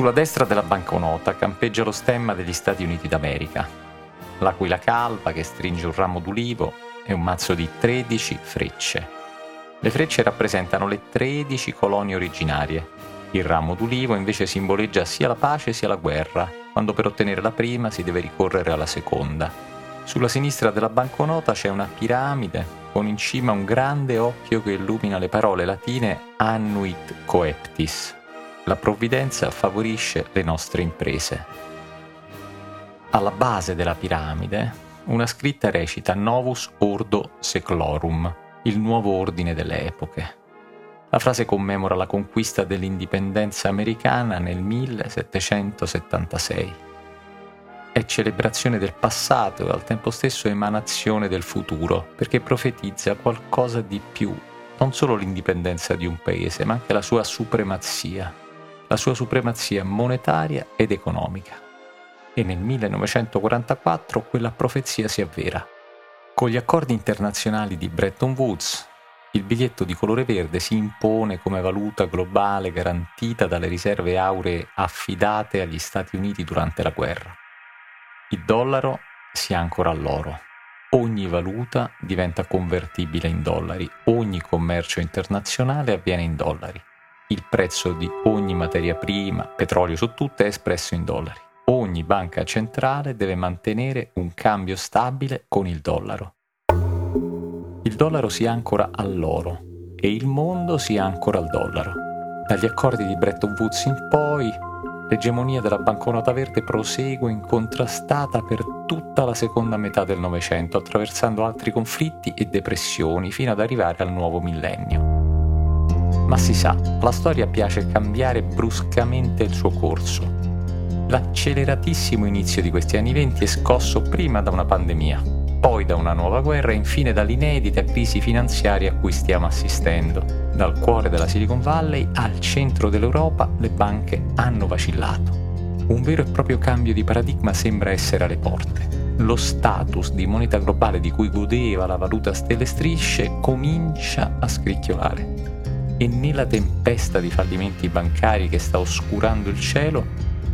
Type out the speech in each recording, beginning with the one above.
Sulla destra della banconota campeggia lo stemma degli Stati Uniti d'America, l'aquila calva che stringe un ramo d'ulivo e un mazzo di 13 frecce. Le frecce rappresentano le 13 colonie originarie. Il ramo d'ulivo invece simboleggia sia la pace sia la guerra, quando per ottenere la prima si deve ricorrere alla seconda. Sulla sinistra della banconota c'è una piramide con in cima un grande occhio che illumina le parole latine Annuit Coeptis, la provvidenza favorisce le nostre imprese. Alla base della piramide una scritta recita Novus Ordo Seclorum, il nuovo ordine delle epoche. La frase commemora la conquista dell'indipendenza americana nel 1776. È celebrazione del passato e al tempo stesso emanazione del futuro, perché profetizza qualcosa di più, non solo l'indipendenza di un paese, ma anche la sua supremazia la sua supremazia monetaria ed economica. E nel 1944 quella profezia si avvera. Con gli accordi internazionali di Bretton Woods, il biglietto di colore verde si impone come valuta globale garantita dalle riserve auree affidate agli Stati Uniti durante la guerra. Il dollaro si ancora all'oro. Ogni valuta diventa convertibile in dollari, ogni commercio internazionale avviene in dollari. Il prezzo di ogni materia prima, petrolio su tutte, è espresso in dollari. Ogni banca centrale deve mantenere un cambio stabile con il dollaro. Il dollaro si ancora all'oro e il mondo si ancora al dollaro. Dagli accordi di Bretton Woods in poi, l'egemonia della banconota verde prosegue incontrastata per tutta la seconda metà del Novecento, attraversando altri conflitti e depressioni fino ad arrivare al nuovo millennio. Ma si sa, la storia piace cambiare bruscamente il suo corso. L'acceleratissimo inizio di questi anni venti è scosso prima da una pandemia, poi da una nuova guerra e infine dall'inedita crisi finanziaria a cui stiamo assistendo. Dal cuore della Silicon Valley al centro dell'Europa le banche hanno vacillato. Un vero e proprio cambio di paradigma sembra essere alle porte. Lo status di moneta globale di cui godeva la valuta stelle strisce comincia a scricchiolare e nella tempesta di fallimenti bancari che sta oscurando il cielo,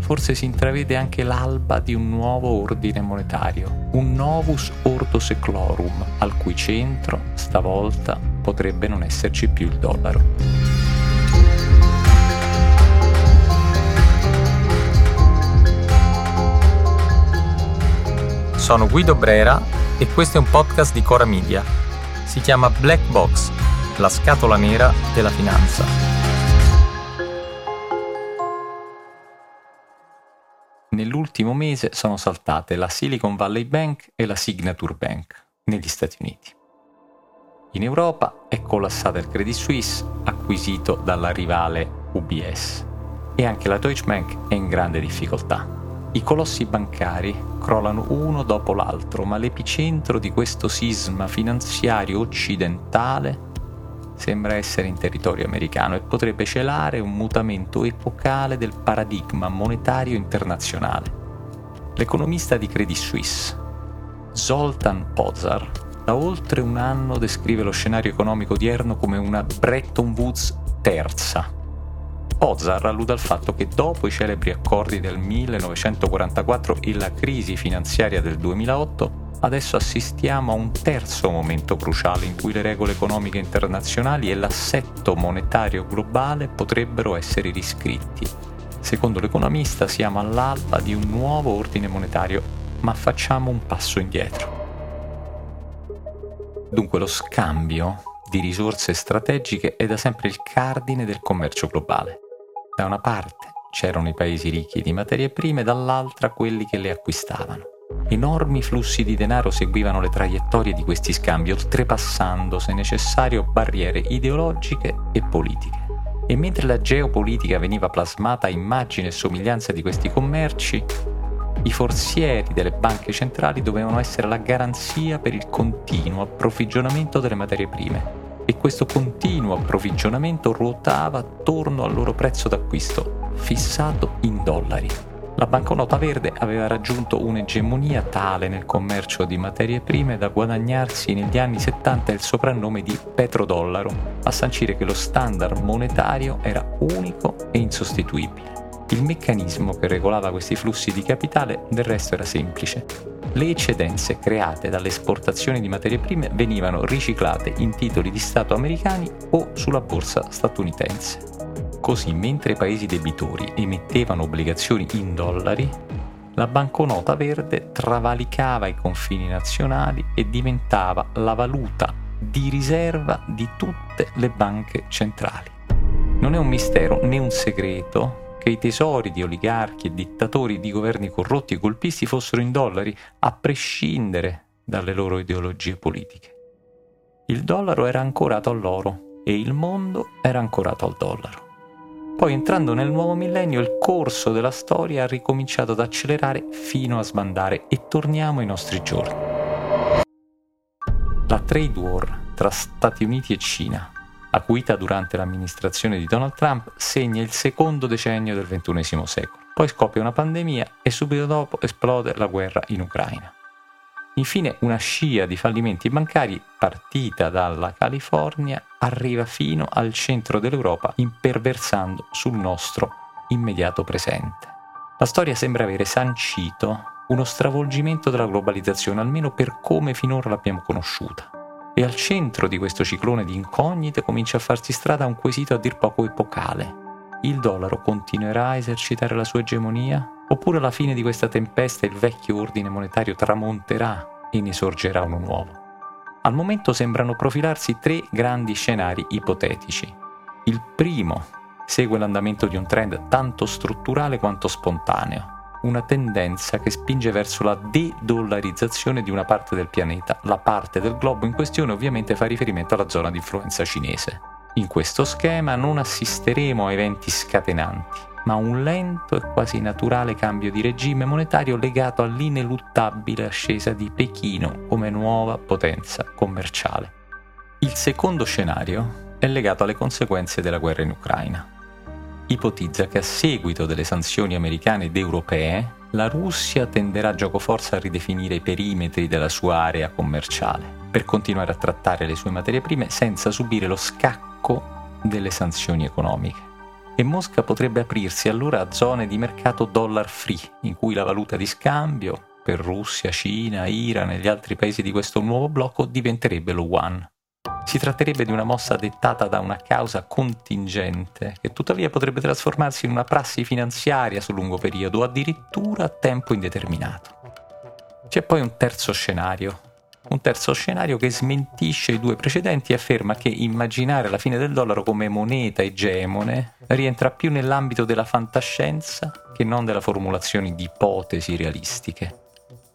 forse si intravede anche l'alba di un nuovo ordine monetario, un novus ordo seclorum, al cui centro, stavolta, potrebbe non esserci più il dollaro. Sono Guido Brera e questo è un podcast di Cora Media. Si chiama Black Box la scatola nera della finanza. Nell'ultimo mese sono saltate la Silicon Valley Bank e la Signature Bank negli Stati Uniti. In Europa è collassata il Credit Suisse acquisito dalla rivale UBS e anche la Deutsche Bank è in grande difficoltà. I colossi bancari crollano uno dopo l'altro, ma l'epicentro di questo sisma finanziario occidentale sembra essere in territorio americano e potrebbe celare un mutamento epocale del paradigma monetario internazionale. L'economista di Credit Suisse, Zoltan Pozar, da oltre un anno descrive lo scenario economico odierno come una Bretton Woods terza. Pozar allude al fatto che dopo i celebri accordi del 1944 e la crisi finanziaria del 2008, Adesso assistiamo a un terzo momento cruciale in cui le regole economiche internazionali e l'assetto monetario globale potrebbero essere riscritti. Secondo l'economista siamo all'alba di un nuovo ordine monetario, ma facciamo un passo indietro. Dunque lo scambio di risorse strategiche è da sempre il cardine del commercio globale. Da una parte c'erano i paesi ricchi di materie prime, dall'altra quelli che le acquistavano. Enormi flussi di denaro seguivano le traiettorie di questi scambi, oltrepassando, se necessario, barriere ideologiche e politiche. E mentre la geopolitica veniva plasmata a immagine e somiglianza di questi commerci, i forzieri delle banche centrali dovevano essere la garanzia per il continuo approvvigionamento delle materie prime e questo continuo approvvigionamento ruotava attorno al loro prezzo d'acquisto, fissato in dollari. La banconota verde aveva raggiunto un'egemonia tale nel commercio di materie prime da guadagnarsi negli anni 70 il soprannome di petrodollaro, a sancire che lo standard monetario era unico e insostituibile. Il meccanismo che regolava questi flussi di capitale del resto era semplice. Le eccedenze create dalle esportazioni di materie prime venivano riciclate in titoli di Stato americani o sulla borsa statunitense. Così, mentre i paesi debitori emettevano obbligazioni in dollari, la banconota verde travalicava i confini nazionali e diventava la valuta di riserva di tutte le banche centrali. Non è un mistero né un segreto che i tesori di oligarchi e dittatori di governi corrotti e colpisti fossero in dollari, a prescindere dalle loro ideologie politiche. Il dollaro era ancorato all'oro e il mondo era ancorato al dollaro. Poi entrando nel nuovo millennio il corso della storia ha ricominciato ad accelerare fino a sbandare e torniamo ai nostri giorni. La trade war tra Stati Uniti e Cina, acuita durante l'amministrazione di Donald Trump, segna il secondo decennio del XXI secolo. Poi scoppia una pandemia e subito dopo esplode la guerra in Ucraina. Infine una scia di fallimenti bancari partita dalla California arriva fino al centro dell'Europa imperversando sul nostro immediato presente. La storia sembra avere sancito uno stravolgimento della globalizzazione, almeno per come finora l'abbiamo conosciuta. E al centro di questo ciclone di incognite comincia a farsi strada un quesito a dir poco epocale. Il dollaro continuerà a esercitare la sua egemonia? Oppure alla fine di questa tempesta il vecchio ordine monetario tramonterà e ne sorgerà uno nuovo? Al momento sembrano profilarsi tre grandi scenari ipotetici. Il primo segue l'andamento di un trend tanto strutturale quanto spontaneo, una tendenza che spinge verso la de-dollarizzazione di una parte del pianeta. La parte del globo in questione ovviamente fa riferimento alla zona di influenza cinese. In questo schema non assisteremo a eventi scatenanti, ma un lento e quasi naturale cambio di regime monetario legato all'ineluttabile ascesa di Pechino come nuova potenza commerciale. Il secondo scenario è legato alle conseguenze della guerra in Ucraina. Ipotizza che a seguito delle sanzioni americane ed europee, la Russia tenderà gioco forza a ridefinire i perimetri della sua area commerciale, per continuare a trattare le sue materie prime senza subire lo scacco delle sanzioni economiche e Mosca potrebbe aprirsi allora a zone di mercato dollar free, in cui la valuta di scambio per Russia, Cina, Iran e gli altri paesi di questo nuovo blocco diventerebbe lo yuan. Si tratterebbe di una mossa dettata da una causa contingente, che tuttavia potrebbe trasformarsi in una prassi finanziaria sul lungo periodo addirittura a tempo indeterminato. C'è poi un terzo scenario, un terzo scenario che smentisce i due precedenti e afferma che immaginare la fine del dollaro come moneta egemone rientra più nell'ambito della fantascienza che non della formulazione di ipotesi realistiche.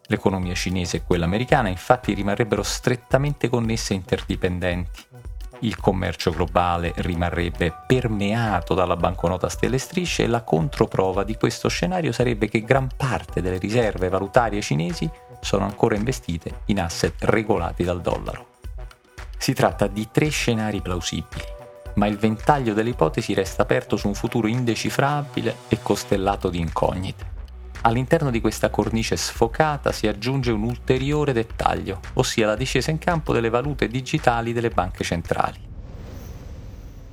L'economia cinese e quella americana infatti rimarrebbero strettamente connesse e interdipendenti. Il commercio globale rimarrebbe permeato dalla banconota stelle strisce e la controprova di questo scenario sarebbe che gran parte delle riserve valutarie cinesi sono ancora investite in asset regolati dal dollaro. Si tratta di tre scenari plausibili, ma il ventaglio delle ipotesi resta aperto su un futuro indecifrabile e costellato di incognite. All'interno di questa cornice sfocata si aggiunge un ulteriore dettaglio, ossia la discesa in campo delle valute digitali delle banche centrali.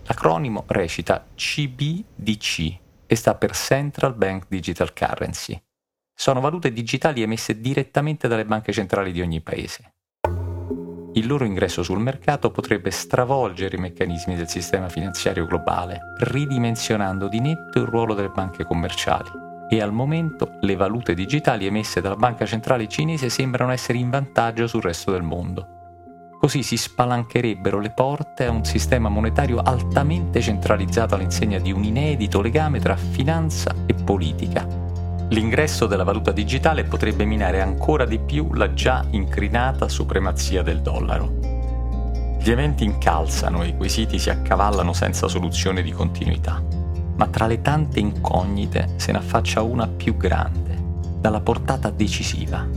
L'acronimo recita CBDC e sta per Central Bank Digital Currency sono valute digitali emesse direttamente dalle banche centrali di ogni paese. Il loro ingresso sul mercato potrebbe stravolgere i meccanismi del sistema finanziario globale, ridimensionando di netto il ruolo delle banche commerciali. E al momento le valute digitali emesse dalla banca centrale cinese sembrano essere in vantaggio sul resto del mondo. Così si spalancherebbero le porte a un sistema monetario altamente centralizzato all'insegna di un inedito legame tra finanza e politica, L'ingresso della valuta digitale potrebbe minare ancora di più la già incrinata supremazia del dollaro. Gli eventi incalzano e i quesiti si accavallano senza soluzione di continuità, ma tra le tante incognite se ne affaccia una più grande, dalla portata decisiva.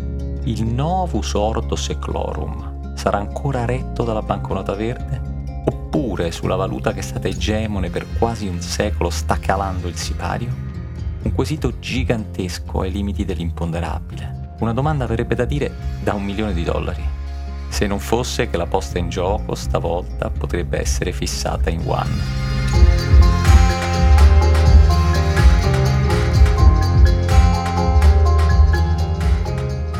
Il novus ordo seclorum sarà ancora retto dalla banconota verde? Oppure sulla valuta che è stata egemone per quasi un secolo sta calando il sipario? Un quesito gigantesco ai limiti dell'imponderabile. Una domanda verrebbe da dire da un milione di dollari. Se non fosse che la posta in gioco stavolta potrebbe essere fissata in one.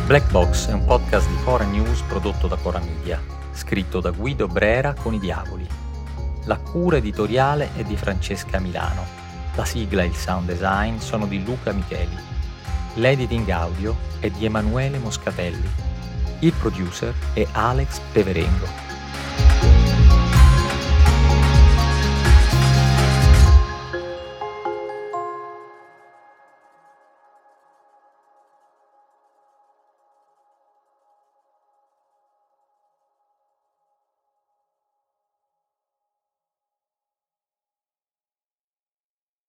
Black Box è un podcast di Cora News prodotto da Cora Media, scritto da Guido Brera con i Diavoli. La cura editoriale è di Francesca Milano la sigla e il sound design sono di Luca Micheli. L'editing audio è di Emanuele Moscatelli. Il producer è Alex Peverengo.